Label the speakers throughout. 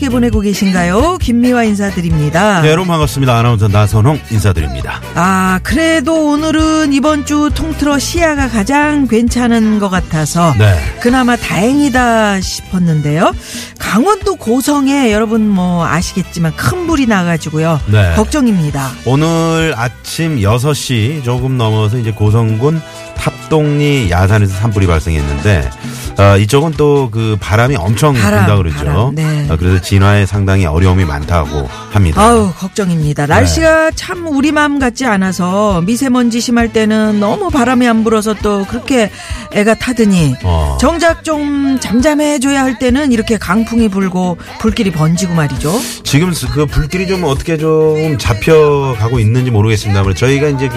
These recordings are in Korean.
Speaker 1: 어떻게 보내고 계신가요? 김미화 인사드립니다.
Speaker 2: 네, 여러분 반갑습니다 아나운서 나선홍 인사드립니다
Speaker 1: 아, 그래도 오늘은 이번 주 통틀어 시야가 가장 괜찮은 것 같아서
Speaker 2: 네.
Speaker 1: 그나마 다행이다 싶었는데요. 강원도 고성에 여러분 뭐 아시겠지만 큰 불이 나가지고요.
Speaker 2: 네.
Speaker 1: 걱정입니다.
Speaker 2: 오늘 아침 6시 조금 넘어서 이제 고성군 탑동리 야산에서 산불이 발생했는데 어, 이쪽은 또 그 바람이 엄청
Speaker 1: 바람,
Speaker 2: 분다 그러죠.
Speaker 1: 바람, 네.
Speaker 2: 어, 그래서 진화에 상당히 어려움이 많다고 합니다.
Speaker 1: 아우 걱정입니다.
Speaker 2: 네.
Speaker 1: 날씨가 참 우리 마음 같지 않아서 미세먼지 심할 때는 너무 바람이 안 불어서 또 그렇게 애가 타더니
Speaker 2: 어.
Speaker 1: 정작 좀 잠잠해줘야 할 때는 이렇게 강풍이 불고 불길이 번지고 말이죠.
Speaker 2: 지금 그 불길이 좀 어떻게 좀 잡혀가고 있는지 모르겠습니다만 저희가 이제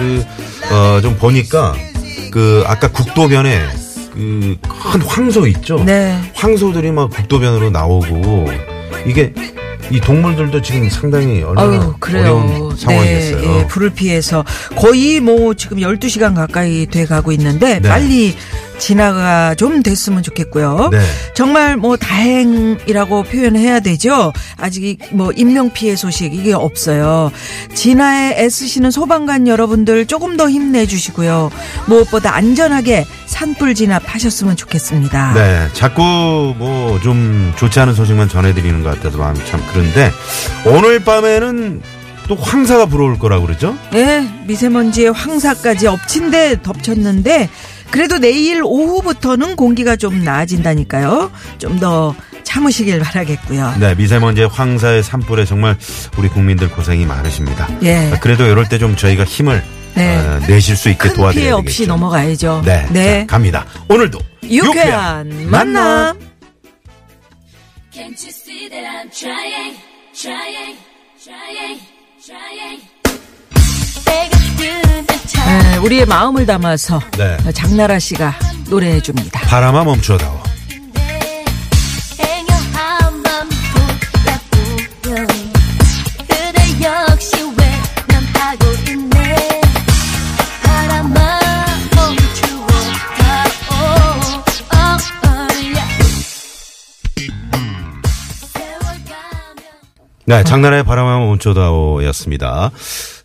Speaker 2: 그어좀 보니까 그 아까 국도변에 그 큰 황소 있죠.
Speaker 1: 네.
Speaker 2: 황소들이 막 국도변으로 나오고 이게 이 동물들도 지금 상당히 얼마나
Speaker 1: 아유.
Speaker 2: 어려운 상황이
Speaker 1: 네. 예, 불을 피해서 거의 뭐 지금 12시간 가까이 돼 가고 있는데
Speaker 2: 네.
Speaker 1: 빨리 진화가 좀 됐으면 좋겠고요.
Speaker 2: 네.
Speaker 1: 정말 뭐 다행이라고 표현해야 되죠. 아직 뭐 인명 피해 소식 이게 없어요. 진화에 애쓰시는 소방관 여러분들 조금 더 힘내 주시고요. 무엇보다 안전하게 산불 진압하셨으면 좋겠습니다.
Speaker 2: 네, 자꾸 뭐 좀 좋지 않은 소식만 전해드리는 것 같아서 마음이 참 그런데 오늘 밤에는 또 황사가 불어올 거라고 그러죠?
Speaker 1: 네, 미세먼지에 황사까지 엎친 데 덮쳤는데 그래도 내일 오후부터는 공기가 좀 나아진다니까요. 좀 더 참으시길 바라겠고요.
Speaker 2: 네, 미세먼지의 황사의 산불에 정말 우리 국민들 고생이 많으십니다.
Speaker 1: 예.
Speaker 2: 그래도 이럴 때 좀 저희가 힘을
Speaker 1: 네.
Speaker 2: 어, 내실 수 있게
Speaker 1: 큰
Speaker 2: 도와드려야
Speaker 1: 피해
Speaker 2: 되겠죠.
Speaker 1: 없이 넘어가야죠.
Speaker 2: 네,
Speaker 1: 네.
Speaker 2: 자, 갑니다. 오늘도
Speaker 1: 유쾌한 만남.
Speaker 3: Can't you see that I'm
Speaker 1: 네, 우리의 마음을 담아서
Speaker 2: 네.
Speaker 1: 장나라 씨가 노래해 줍니다.
Speaker 2: 바람아 멈춰다오.
Speaker 3: 네,
Speaker 2: 장나라의 바람아 멈춰다오였습니다.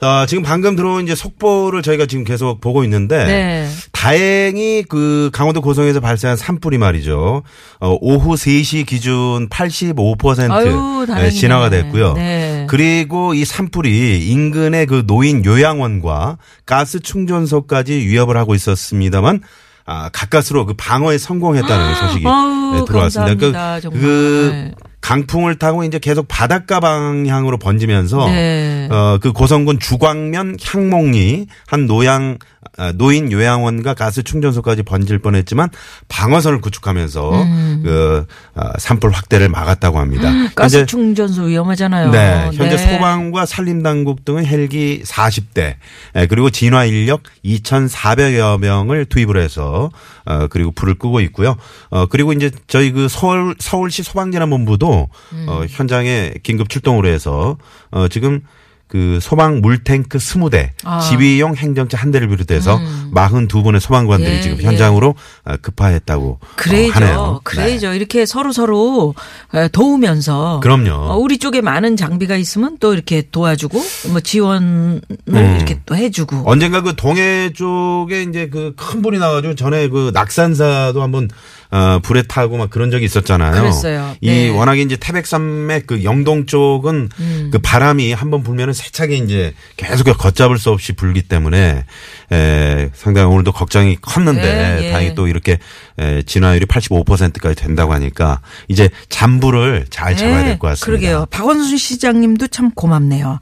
Speaker 2: 아, 지금 방금 들어온 이제 속보를 저희가 지금 계속 보고 있는데
Speaker 1: 네.
Speaker 2: 다행히 그 강원도 고성에서 발생한 산불이 말이죠. 어, 오후 3시 기준 85%
Speaker 1: 아유,
Speaker 2: 네. 진화가 됐고요.
Speaker 1: 네.
Speaker 2: 그리고 이 산불이 인근의 그 노인 요양원과 가스 충전소까지 위협을 하고 있었습니다만 아, 가까스로 그 방어에 성공했다는 소식이
Speaker 1: 아유,
Speaker 2: 네, 들어왔습니다.
Speaker 1: 감사합니다, 정말.
Speaker 2: 그 강풍을 타고 이제 계속 바닷가 방향으로 번지면서
Speaker 1: 네.
Speaker 2: 어, 그 고성군 주광면 향목리 한 노양 아, 노인 요양원과 가스 충전소까지 번질 뻔했지만 방어선을 구축하면서 그 아, 산불 확대를 막았다고 합니다.
Speaker 1: 음. 가스
Speaker 2: 현재
Speaker 1: 충전소 위험하잖아요.
Speaker 2: 네, 현재
Speaker 1: 네.
Speaker 2: 소방과 산림당국 등은 헬기 40대, 예, 그리고 진화 인력 2,400여 명을 투입을 해서 어 그리고 불을 끄고 있고요. 어 그리고 이제 저희 그 서울 서울시 소방재난본부도
Speaker 1: 음.
Speaker 2: 어 현장에 긴급 출동을 해서 어 지금 그 소방 물탱크 20대,
Speaker 1: 아.
Speaker 2: 지휘용 행정차 한 대를 비롯해서 42분의 소방관들이
Speaker 1: 예,
Speaker 2: 지금
Speaker 1: 예.
Speaker 2: 현장으로 어, 급파했다고 어. 하네요.
Speaker 1: 그래야죠. 이렇게 서로 서로 도우면서.
Speaker 2: 그럼요.
Speaker 1: 어, 우리 쪽에 많은 장비가 있으면 또 이렇게 도와주고 뭐 지원을
Speaker 2: 음.
Speaker 1: 이렇게 또 해주고.
Speaker 2: 언젠가 그 동해 쪽에 이제 그 큰 불이 나가지고 전에 그 낙산사도 한번 어, 불에 타고 막 그런 적이 있었잖아요.
Speaker 1: 그랬어요.
Speaker 2: 이
Speaker 1: 네. 음.
Speaker 2: 워낙에 이제 태백산맥 그 영동 쪽은 그 바람이 한번 불면은 세차게 이제 계속 걷잡을 수 없이 불기 때문에 에, 상당히 오늘도 걱정이 컸는데
Speaker 1: 네, 예.
Speaker 2: 다행히 또 이렇게 에, 진화율이 85%까지 된다고 하니까 이제 잠불을 잘 잡아야 될 것 같습니다.
Speaker 1: 네, 그러게요. 박원순 시장님도 참 고맙네요.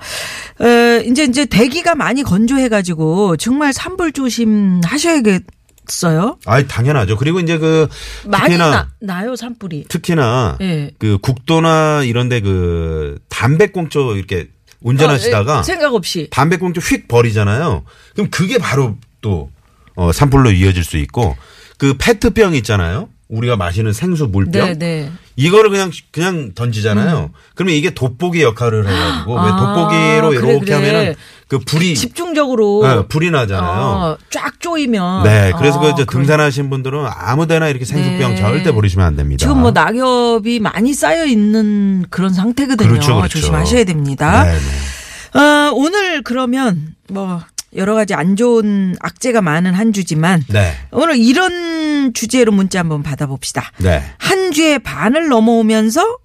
Speaker 1: 어, 이제 이제 대기가 많이 건조해가지고 정말 산불 조심 하셔야겠. 없어요?
Speaker 2: 아, 당연하죠. 그리고 이제 그
Speaker 1: 많이
Speaker 2: 특히나
Speaker 1: 나, 나 요 산불이.
Speaker 2: 특히나
Speaker 1: 예.
Speaker 2: 그 국도나 이런데 그 담배꽁초 이렇게 운전하시다가
Speaker 1: 어, 예, 생각 없이.
Speaker 2: 담배꽁초 휙 버리잖아요. 그럼 그게 바로 또 어, 산불로 이어질 수 있고 그 페트병 있잖아요. 우리가 마시는 생수 물병.
Speaker 1: 네, 네.
Speaker 2: 이거를 그냥 그냥 던지잖아요. 그러면 이게 돋보기 역할을 해가지고 왜
Speaker 1: 아,
Speaker 2: 돋보기로
Speaker 1: 그래,
Speaker 2: 이렇게
Speaker 1: 그래.
Speaker 2: 하면은 그 불이
Speaker 1: 집중적으로
Speaker 2: 네, 불이 나잖아요.
Speaker 1: 어, 쫙 조이면.
Speaker 2: 네, 그래서 그
Speaker 1: 아,
Speaker 2: 이제 등산하신 분들은 아무데나 이렇게 생수병
Speaker 1: 네.
Speaker 2: 절대 버리시면 안 됩니다.
Speaker 1: 지금 뭐 낙엽이 많이 쌓여 있는 그런 상태거든요.
Speaker 2: 그렇죠, 그렇죠.
Speaker 1: 조심하셔야 됩니다.
Speaker 2: 네, 네.
Speaker 1: 어, 오늘 그러면 뭐 여러 가지 안 좋은 악재가 많은 한 주지만
Speaker 2: 네.
Speaker 1: 오늘 이런 주제로 문자 한번 받아봅시다.
Speaker 2: 네.
Speaker 1: 한 주의 반을 넘어오면서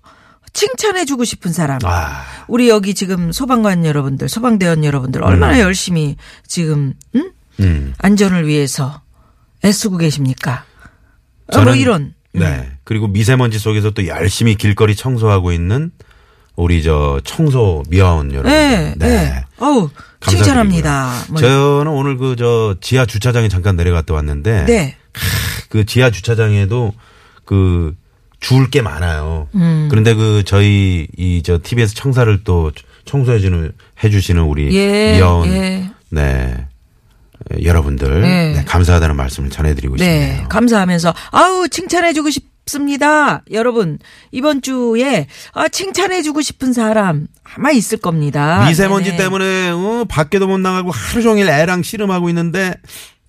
Speaker 1: 칭찬해주고 싶은 사람.
Speaker 2: 아,
Speaker 1: 우리 여기 지금 소방관 여러분들, 소방대원 여러분들 얼마나 열심히 지금 응?
Speaker 2: 음.
Speaker 1: 안전을 위해서 애쓰고 계십니까? 어, 뭐
Speaker 2: 저는-
Speaker 1: 이런.
Speaker 2: 네. 그리고 미세먼지 속에서 또 열심히 길거리 청소하고 있는 우리 저 청소 미화원 여러분.
Speaker 1: 네, 네. 어우, 칭찬합니다. 뭐,
Speaker 2: 저는 오늘 그 저 지하 주차장에 잠깐 내려갔다 왔는데
Speaker 1: 네.
Speaker 2: 그 지하 주차장에도 그 주울 게 많아요.
Speaker 1: 음.
Speaker 2: 그런데 그 저희 이 저 TBS 청사를 또 청소해 주는 해 주시는 우리
Speaker 1: 예,
Speaker 2: 미화원
Speaker 1: 예.
Speaker 2: 네. 여러분들
Speaker 1: 네.
Speaker 2: 네, 감사하다는 말씀을 전해드리고
Speaker 1: 네,
Speaker 2: 싶네요.
Speaker 1: 감사하면서 아우 칭찬해주고 싶습니다, 여러분 이번 주에 아, 칭찬해주고 싶은 사람 아마 있을 겁니다.
Speaker 2: 미세먼지
Speaker 1: 네네.
Speaker 2: 때문에 어, 밖에도 못 나가고 하루 종일 애랑 씨름하고 있는데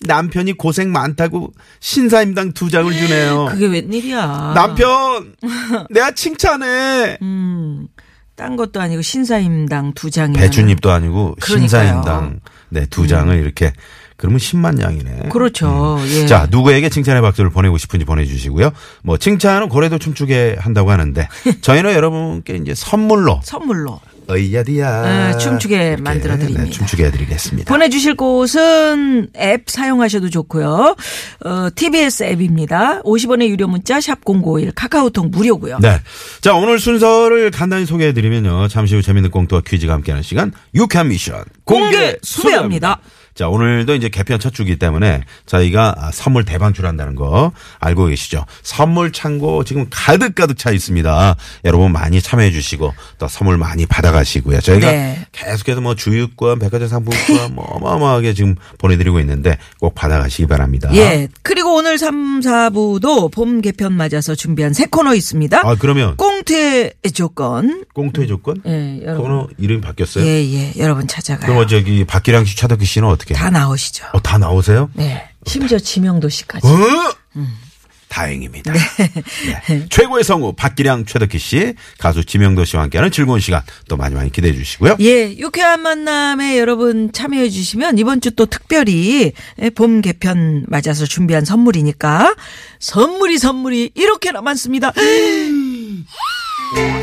Speaker 2: 남편이 고생 많다고 신사임당 두 장을 주네요.
Speaker 1: 그게 웬일이야?
Speaker 2: 남편 내가 칭찬해.
Speaker 1: 음, 딴 것도 아니고 신사임당 두 장이
Speaker 2: 배추잎도 아니고
Speaker 1: 그러니까요. 음.
Speaker 2: 신사임당 네 두 장을 이렇게 그러면 10만 양이네.
Speaker 1: 그렇죠. 예.
Speaker 2: 음. 자, 누구에게 칭찬의 박수를 보내고 싶은지 보내주시고요. 뭐, 칭찬은 고래도 춤추게 한다고 하는데, 저희는 여러분께 이제 선물로,
Speaker 1: 선물로
Speaker 2: 어이야디야.
Speaker 1: 네, 춤추게
Speaker 2: 이렇게,
Speaker 1: 만들어 드립니다.
Speaker 2: 네, 춤추게 해드리겠습니다.
Speaker 1: 보내주실 곳은 앱 사용하셔도 좋고요. 어, TBS 앱입니다. 50원의 유료 문자 샵 #051 카카오톡 무료고요.
Speaker 2: 네. 자, 오늘 순서를 간단히 소개해드리면요. 잠시 후 재밌는 꽁트와 퀴즈가 함께하는 시간, 유쾌한 미션.
Speaker 1: 공개 수배합니다.
Speaker 2: 자, 오늘도 이제 개편 첫 주기 때문에 저희가 아, 선물 대방출한다는 거 알고 계시죠? 선물 창고 지금 가득 가득 차 있습니다. 여러분 많이 참여해 주시고 또 선물 많이 받아가시고요. 저희가
Speaker 1: 네.
Speaker 2: 계속해서 뭐 주유권, 백화점 상품권 뭐 어마어마하게 지금 보내드리고 있는데 꼭 받아가시기 바랍니다.
Speaker 1: 예. 그리고 오늘 3, 4부도 봄 개편 맞아서 준비한 새 코너 있습니다.
Speaker 2: 아, 그러면
Speaker 1: 꽁트의 조건.
Speaker 2: 꽁투의 조건?
Speaker 1: 예, 여러분.
Speaker 2: 코너 이름이 바뀌었어요?
Speaker 1: 예, 예. 여러분 찾아가요.
Speaker 2: 그럼 저기 박기량 씨, 차덕기 씨는 어떻게?
Speaker 1: 다 나오시죠.
Speaker 2: 어, 다 나오세요?
Speaker 1: 네. 심지어 지명도 씨까지.
Speaker 2: 어? 다행입니다. 네. 최고의 성우 박기량 최덕기 씨, 가수 지명도 씨와 함께하는 즐거운 시간 또 많이 많이 기대해 주시고요.
Speaker 1: 예, 유쾌한 만남에 여러분 참여해 주시면 이번 주 또 특별히 예, 봄 개편 맞아서 준비한 선물이니까 선물이 선물이 이렇게나 많습니다.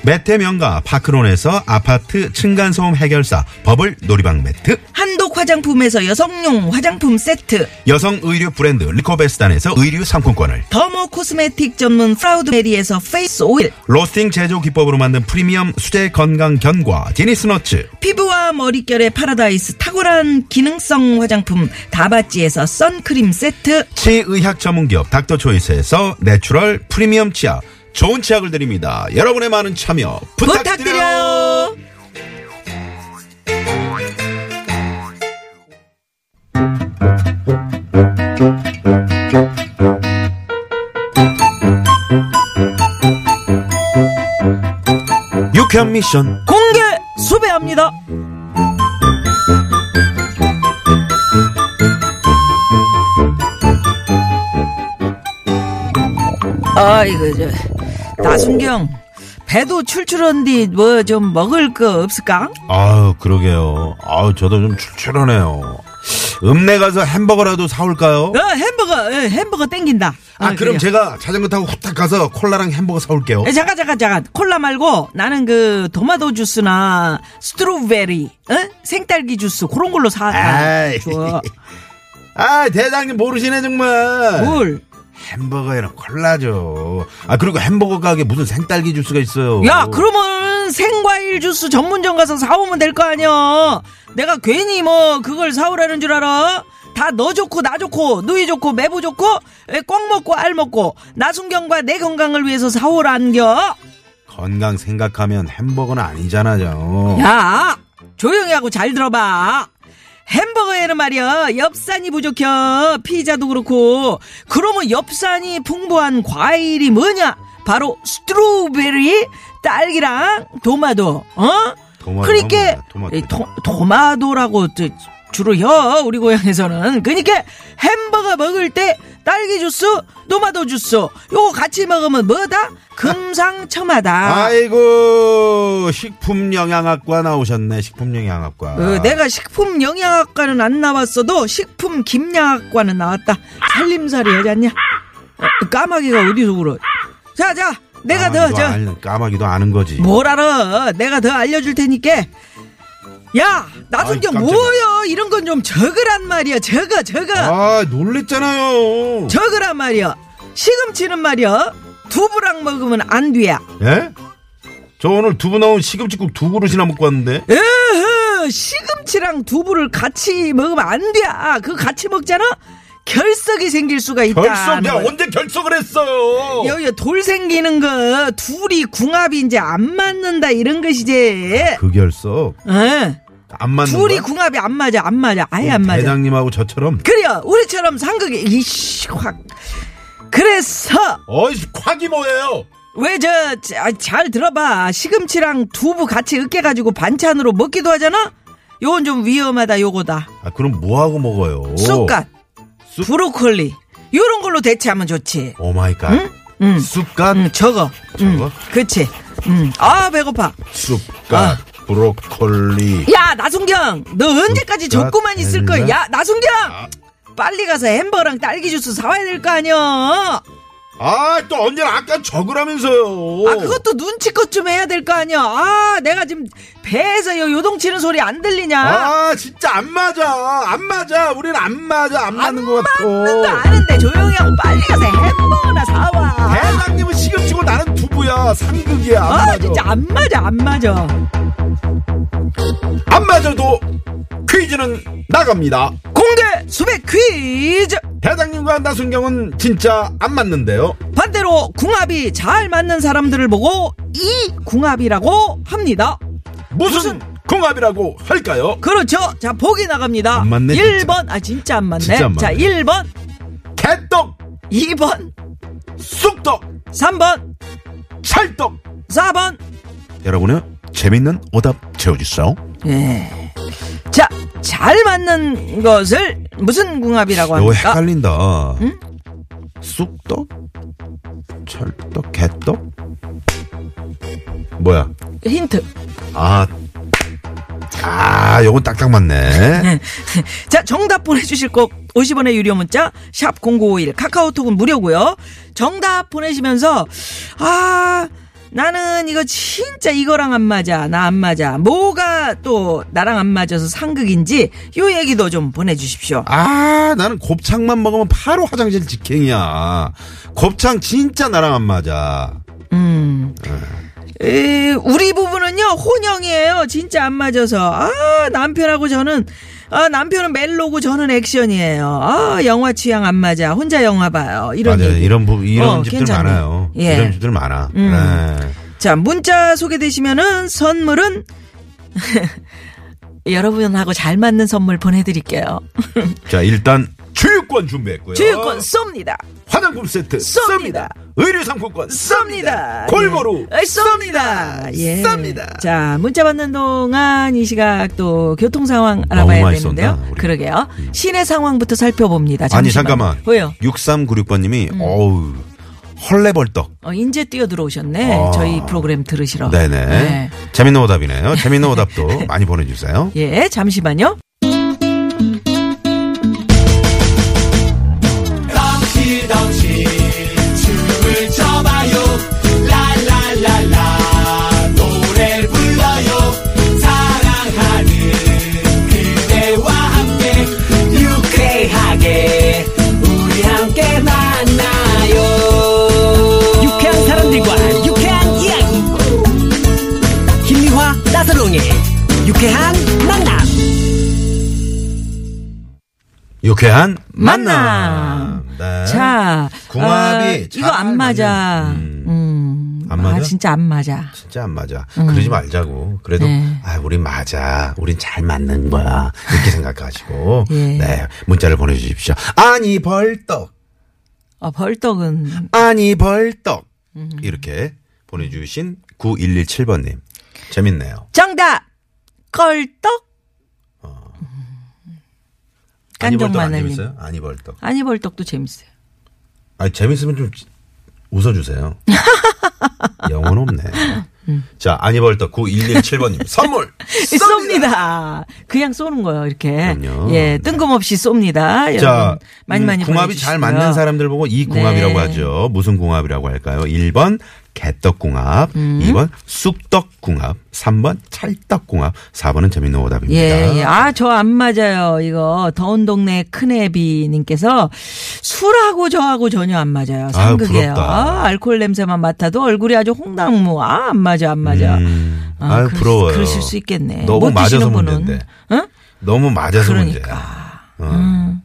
Speaker 2: 매트 명가 파크론에서 아파트 층간소음 해결사 버블 놀이방 매트.
Speaker 1: 한독 화장품에서 여성용 화장품 세트.
Speaker 2: 여성 의류 브랜드 리코베스탄에서 의류 상품권을.
Speaker 1: 더모 코스메틱 전문 프라우드 메리에서 페이스 오일.
Speaker 2: 로스팅 제조 기법으로 만든 프리미엄 수제 건강 견과 제니스너츠.
Speaker 1: 피부와 머릿결의 파라다이스 탁월한 기능성 화장품 다바찌에서 선크림 세트.
Speaker 2: 치의학 전문기업 닥터초이스에서 내추럴 프리미엄 치약 좋은 치약을 드립니다. 여러분의 많은 참여 부탁드려요.
Speaker 1: 부탁드려요.
Speaker 2: 유쾌한 미션
Speaker 1: 공개 수배합니다. 아 이거 저 나순경 배도 출출한디 뭐좀 먹을 거 없을까?
Speaker 2: 아유 그러게요. 아유 저도 좀 출출하네요. 읍내 가서 햄버거라도 사올까요?
Speaker 1: 어, 햄버거, 예, 햄버거 땡긴다.
Speaker 2: 아,
Speaker 1: 어,
Speaker 2: 그럼
Speaker 1: 그래요.
Speaker 2: 제가 자전거 타고 후딱 가서 콜라랑 햄버거 사올게요.
Speaker 1: 에, 잠깐, 잠깐, 잠깐. 콜라 말고 나는 그 토마토 주스나 스트로베리, 어? 생딸기 주스 그런 걸로 사.
Speaker 2: 아이.
Speaker 1: 줘.
Speaker 2: 아, 대장님 모르시네, 정말.
Speaker 1: 뭘?
Speaker 2: 햄버거에는 콜라죠. 아, 그리고 햄버거 가게 무슨 생딸기 주스가 있어요.
Speaker 1: 야, 그러면 생과일 주스 전문점 가서 사오면 될 거 아니야. 내가 괜히 뭐 그걸 사오라는 줄 알아? 다 너 좋고 나 좋고 누이 좋고 매부 좋고 에, 꽉 먹고 알 먹고 나순경과 내 건강을 위해서 사오란겨.
Speaker 2: 건강 생각하면 햄버거는 아니잖아요.
Speaker 1: 야, 조용히 하고 잘 들어봐. 햄버거에는 말이야 엽산이 부족해. 피자도 그렇고. 그러면 엽산이 풍부한 과일이 뭐냐? 바로 스트로베리 딸기랑 토마토 어? 그러니까
Speaker 2: 토,
Speaker 1: 토마토라고 저- 주로 혀 우리 고향에서는. 그러니까 햄버거 먹을 때 딸기 주스 토마토 주스. 요거 같이 먹으면 뭐다? 금상첨화다.
Speaker 2: 아이고, 식품영양학과 나오셨네, 식품영양학과.
Speaker 1: 어, 내가 식품 영양학과는 안 나왔어도 식품 김양학과는 나왔다. 살림살이 하잖냐? 어, 까마귀가 어디서 울어? 자, 자, 내가 더, 저,
Speaker 2: 알- 까마귀도 아는 거지.
Speaker 1: 뭘 알아? 내가 더 알려줄 테니까. 야,
Speaker 2: 깜짝이야.
Speaker 1: 뭐여? 이런 건 좀 적으란 말이야. 적어, 적어.
Speaker 2: 아, 놀랬잖아요.
Speaker 1: 적으란 말이야. 시금치는 말이야. 두부랑 먹으면 안 돼야.
Speaker 2: 예? 저 오늘 두부 나온 시금치국 두 그릇이나 먹고 왔는데.
Speaker 1: 으흐, 시금치랑 두부를 같이 먹으면 안 돼. 그 같이 먹잖아? 결석이 생길 수가 있다.
Speaker 2: 결석, 내가 언제 결석을 했어요?
Speaker 1: 여기 돌 생기는 거 둘이 궁합이 이제 안 맞는다 이런 것이지.
Speaker 2: 그 결석
Speaker 1: 어,
Speaker 2: 안 맞는
Speaker 1: 둘이
Speaker 2: 거야?
Speaker 1: 궁합이 안 맞아, 안 맞아, 아예 안 맞아.
Speaker 2: 대장님하고 저처럼
Speaker 1: 그래요, 우리처럼 상극이 이씨 확. 그래서
Speaker 2: 어이 콱이 뭐예요?
Speaker 1: 왜 저 잘 들어봐 시금치랑 두부 같이 으깨가지고 반찬으로 먹기도 하잖아. 요건 좀 위험하다 요거다.
Speaker 2: 아 그럼 뭐 하고 먹어요?
Speaker 1: 쑥갓,
Speaker 2: 쑥-
Speaker 1: 브로콜리 요런 걸로 대체하면 좋지.
Speaker 2: oh my god.
Speaker 1: 응.
Speaker 2: 쑥갓,
Speaker 1: 응, 저거. 응,
Speaker 2: 저거?
Speaker 1: 그치. 응. 아, 배고파.
Speaker 2: 쑥갓,
Speaker 1: 아.
Speaker 2: 브로콜리.
Speaker 1: 야, 나순경! 너 언제까지
Speaker 2: 쑥갓,
Speaker 1: 적고만 있을 거야? 야, 나순경! 빨리 가서 햄버거랑 딸기 주스 사와야 될 거 아니야?
Speaker 2: 아 또 언제나 아까 적으라면서요.
Speaker 1: 아, 그것도 눈치껏 좀 해야 될 거 아니야? 아, 내가 지금 배에서 요 요동치는 소리 안 들리냐?
Speaker 2: 아 진짜 안 맞아 안 맞아 우리는 안 맞아 안 맞는
Speaker 1: 것너
Speaker 2: 같아
Speaker 1: 아는데 조용히 하고 빨리 가서 햄버거나 사와.
Speaker 2: 대장님은 시금치고 나는 두부야 상극이야 안
Speaker 1: 아,
Speaker 2: 맞아
Speaker 1: 진짜 안 맞아, 안 맞아.
Speaker 2: 안 맞아도 퀴즈는 나갑니다
Speaker 1: 공개 수백 퀴즈!
Speaker 2: 대장님과 나순경은 진짜 안 맞는데요
Speaker 1: 반대로 궁합이 잘 맞는 사람들을 보고 이 궁합이라고 합니다.
Speaker 2: 무슨, 궁합이라고 할까요?
Speaker 1: 그렇죠. 자, 보기 나갑니다.
Speaker 2: 안 맞네,
Speaker 1: 1번. 아, 진짜 안 맞네.
Speaker 2: 진짜 안
Speaker 1: 자,
Speaker 2: 맞네.
Speaker 1: 1번,
Speaker 2: 개떡
Speaker 1: 2번,
Speaker 2: 쑥떡
Speaker 1: 3번,
Speaker 2: 찰떡
Speaker 1: 4번.
Speaker 2: 여러분의 재밌는 오답 채워주세요
Speaker 1: 예. 자, 잘 맞는 것을 무슨 궁합이라고
Speaker 2: 이거
Speaker 1: 합니까?
Speaker 2: 헷갈린다. 쑥떡? 찰떡? 개떡? 뭐야?
Speaker 1: 힌트.
Speaker 2: 아, 아, 요건 딱딱 맞네.
Speaker 1: 자, 정답 보내주실 꼭 50원의 유료 문자, 샵 0951, 카카오톡은 무료고요. 정답 보내시면서, 아, 나는 이거 진짜 이거랑 안 맞아. 나 안 맞아. 뭐가 또 나랑 안 맞아서 상극인지, 요 얘기도 좀 보내주십시오.
Speaker 2: 아, 나는 곱창만 먹으면 바로 화장실 직행이야. 곱창 진짜 나랑 안 맞아.
Speaker 1: 음. 에, 우리 부부는요, 혼영이에요. 진짜 안 맞아서. 아, 남편하고 저는, 아, 남편은 멜로고 저는 액션이에요. 아, 영화 취향 안 맞아. 혼자 영화 봐요. 이런
Speaker 2: 맞아요.
Speaker 1: 얘기.
Speaker 2: 이런 부, 이런
Speaker 1: 어,
Speaker 2: 집들
Speaker 1: 괜찮네.
Speaker 2: 많아요.
Speaker 1: 예.
Speaker 2: 이런 집들 많아.
Speaker 1: 음.
Speaker 2: 네.
Speaker 1: 자, 문자 소개되시면은 선물은 여러분하고 잘 맞는 선물 보내드릴게요.
Speaker 2: 자, 일단 주유권 준비했고요.
Speaker 1: 주유권 쏩니다.
Speaker 2: 화장품 세트
Speaker 1: 쏩니다.
Speaker 2: 쏩니다. 의류 상품권
Speaker 1: 쏩니다.
Speaker 2: 골고루
Speaker 1: 예. 쏩니다. 예.
Speaker 2: 쌉니다.
Speaker 1: 자, 문자 받는 동안 이 시각 또 교통 상황 알아봐야 되는데요.
Speaker 2: 쏜다.
Speaker 1: 그러게요. 시내 상황부터 살펴봅니다.
Speaker 2: 아니,
Speaker 1: 잠시만요.
Speaker 2: 잠깐만.
Speaker 1: 왜요?
Speaker 2: 6396번님이,
Speaker 1: 음.
Speaker 2: 어우, 헐레벌떡.
Speaker 1: 어, 인제 뛰어 들어오셨네.
Speaker 2: 아.
Speaker 1: 저희 프로그램 들으시러.
Speaker 2: 네네.
Speaker 1: 네.
Speaker 2: 재밌는 오답이네요. 재밌는 오답도 많이 보내주세요.
Speaker 1: 예, 잠시만요.
Speaker 2: 유쾌한
Speaker 1: 만남.
Speaker 2: 만남. 네.
Speaker 1: 자,
Speaker 2: 궁합이
Speaker 1: 어, 이거 잘안 맞아. 음,
Speaker 2: 음. 안
Speaker 1: 아,
Speaker 2: 맞아?
Speaker 1: 진짜 안 맞아.
Speaker 2: 진짜 안 맞아. 그러지 말자고. 그래도
Speaker 1: 네.
Speaker 2: 아, 우린 맞아. 우린 잘 맞는 거야. 이렇게 생각하시고
Speaker 1: 예.
Speaker 2: 네 문자를 보내주십시오. 아니 벌떡,
Speaker 1: 어, 벌떡은
Speaker 2: 아니 벌떡
Speaker 1: 음.
Speaker 2: 이렇게 보내주신 9117번님 재밌네요.
Speaker 1: 정답 껄떡.
Speaker 2: 아니 벌떡 안
Speaker 1: 깐종마늘님.
Speaker 2: 재밌어요? 아니 벌떡.
Speaker 1: 아니 벌떡도 재밌어요.
Speaker 2: 아니 재밌으면 좀 웃어주세요. 영혼 없네.
Speaker 1: 음.
Speaker 2: 자 아니 벌떡 9117번님 선물
Speaker 1: 쏩니다. 그냥 쏘는 거예요, 이렇게.
Speaker 2: 그럼요.
Speaker 1: 예, 뜬금없이 쏩니다.
Speaker 2: 자,
Speaker 1: 많이
Speaker 2: 음,
Speaker 1: 많이
Speaker 2: 궁합이 잘
Speaker 1: 보내주시고요.
Speaker 2: 맞는 사람들 보고 이 궁합이라고
Speaker 1: 네.
Speaker 2: 하죠. 무슨 궁합이라고 할까요? 1번 개떡궁합,
Speaker 1: 음.
Speaker 2: 2번 쑥떡궁합, 3번 찰떡궁합, 4번은 재밌는 오답입니다.
Speaker 1: 예, 예. 아, 저 안 맞아요. 이거 더운 동네 큰애비 님께서 술하고 저하고 전혀 안 맞아요. 상극이에요.
Speaker 2: 부럽다.
Speaker 1: 아, 알코올 냄새만 맡아도 얼굴이 아주 홍당무. 아, 안 맞아, 안 맞아.
Speaker 2: 음,
Speaker 1: 아,
Speaker 2: 아유,
Speaker 1: 그러-
Speaker 2: 부러워요.
Speaker 1: 그러실 수 있겠네.
Speaker 2: 너무
Speaker 1: 못
Speaker 2: 맞아서. 문제인데.
Speaker 1: 응?
Speaker 2: 너무 맞아서
Speaker 1: 그러니까.
Speaker 2: 문제야. 어.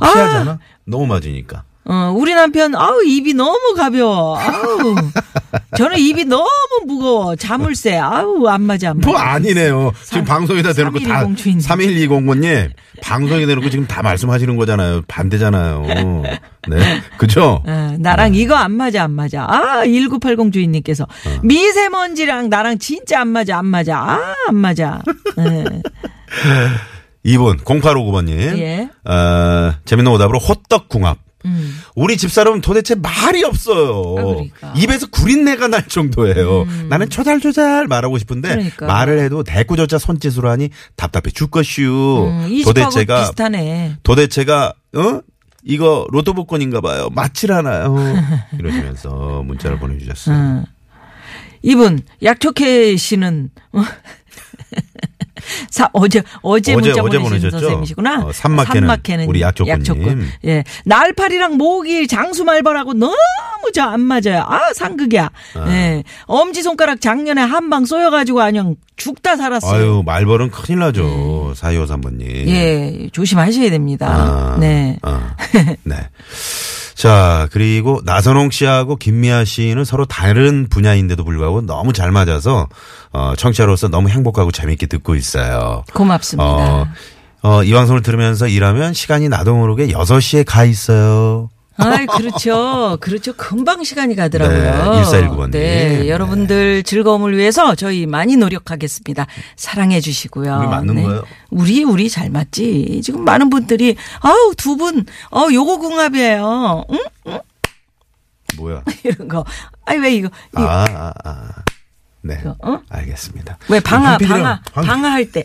Speaker 2: 피하잖아? 너무 맞으니까.
Speaker 1: 어, 우리 남편, 아우, 입이 너무 가벼워. 아우. 저는 입이 너무 무거워. 자물쇠. 아우, 안 맞아, 안 맞아.
Speaker 2: 뭐 아니네요. 지금 방송에다 대놓고 다
Speaker 1: 3120 주인님.
Speaker 2: 3120군님 방송에 대놓고 지금 다 말씀하시는 거잖아요. 반대잖아요. 네. 그죠?
Speaker 1: 어, 나랑 이거 안 맞아, 안 맞아. 아, 1980 주인님께서.
Speaker 2: 어.
Speaker 1: 미세먼지랑 나랑 진짜 안 맞아, 안 맞아. 아, 안 맞아. 예.
Speaker 2: 2분 0859번님.
Speaker 1: 예.
Speaker 2: 어, 재밌는 오답으로 호떡궁합. 우리 집사람은 도대체 말이 없어요.
Speaker 1: 음. 아, 그러니까. 음.
Speaker 2: 입에서 구린내가 날 정도예요. 나는 조잘조잘 말하고 싶은데
Speaker 1: 그러니까.
Speaker 2: 말을 해도 대꾸조차 손짓으로 하니 답답해 죽겠슈.
Speaker 1: 음,
Speaker 2: 도대체가
Speaker 1: 비슷하네.
Speaker 2: 도대체가 어 이거 로또 복권인가 봐요. 맞질 않아요. 이러시면서 문자를 보내주셨어요.
Speaker 1: 음. 이분, 약초케 씨는, 어? 사, 어제, 어제
Speaker 2: 어제-
Speaker 1: 문자
Speaker 2: 어제
Speaker 1: 보내신
Speaker 2: 보내셨죠?
Speaker 1: 선생님이시구나.
Speaker 2: 어, 산막회는
Speaker 1: 산막회는
Speaker 2: 우리 약초꾼님.
Speaker 1: 예. 날파리랑 모기, 장수말벌하고 너무 저 안 맞아요. 아, 상극이야. 예. 엄지 손가락 작년에 한 방 쏘여가지고 그냥 죽다 살았어요.
Speaker 2: 아유 말벌은 큰일 나죠. 4253번님.
Speaker 1: 예, 조심하셔야 됩니다.
Speaker 2: 아,
Speaker 1: 네.
Speaker 2: 아, 네. 자, 그리고 나선홍 씨하고 김미아 씨는 서로 다른 분야인데도 불구하고 너무 잘 맞아서, 어, 청취자로서 너무 행복하고 재밌게 듣고 있어요.
Speaker 1: 고맙습니다.
Speaker 2: 어, 어, 이 방송을 들으면서 일하면 시간이 나도 모르게 6시에 가 있어요.
Speaker 1: 아이, 그렇죠. 그렇죠. 금방 시간이 가더라고요.
Speaker 2: 네, 1419번 님.
Speaker 1: 네,
Speaker 2: 네.
Speaker 1: 여러분들 즐거움을 위해서 저희 많이 노력하겠습니다. 사랑해 주시고요. 네.
Speaker 2: 우리 맞는 거예요?
Speaker 1: 우리, 우리 잘 맞지. 지금 많은 분들이, 아우, 두 분, 어, 요거 궁합이에요. 응?
Speaker 2: 뭐야?
Speaker 1: 이런 거. 아이, 왜 이거, 이거
Speaker 2: 아, 아, 아. 네.
Speaker 1: 이거, 어?
Speaker 2: 알겠습니다.
Speaker 1: 왜 방아,
Speaker 2: 황 PD랑,
Speaker 1: 방아,
Speaker 2: 황,
Speaker 1: 방아 할 때.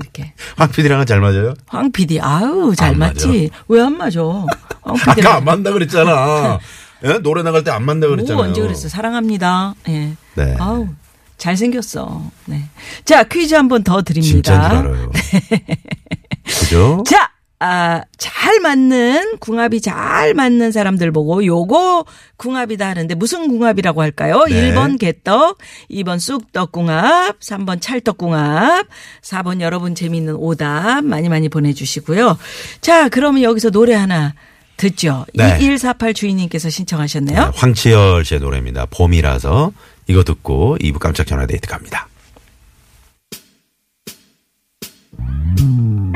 Speaker 1: 이렇게.
Speaker 2: 황 PD랑은 잘 맞아요?
Speaker 1: 황 PD, 아우, 잘
Speaker 2: 안
Speaker 1: 맞지. 왜 안 맞아? 황 PD.
Speaker 2: 아까 안 맞다 그랬잖아. 예? 노래 나갈 때안 맞다
Speaker 1: 뭐
Speaker 2: 그랬잖아요.
Speaker 1: 언제 그랬어? 사랑합니다. 예.
Speaker 2: 네.
Speaker 1: 아우 잘 생겼어. 네. 자 퀴즈 한 번 더 드립니다.
Speaker 2: 진짜인 줄 알아요. 그죠?
Speaker 1: 자, 아, 잘 맞는, 궁합이 잘 맞는 사람들 보고 요거 궁합이다 하는데 무슨 궁합이라고 할까요?
Speaker 2: 네.
Speaker 1: 1번 개떡, 2번 쑥떡궁합, 3번 찰떡궁합, 4번 여러분 재미있는 오답 많이 많이 보내주시고요. 자, 그러면 여기서 노래 하나 듣죠.
Speaker 2: 네.
Speaker 1: 2148 주인님께서 신청하셨네요.
Speaker 2: 네, 황치열 씨의 노래입니다. 봄이라서 이거 듣고 2부 깜짝 전화 데이트 갑니다. 음.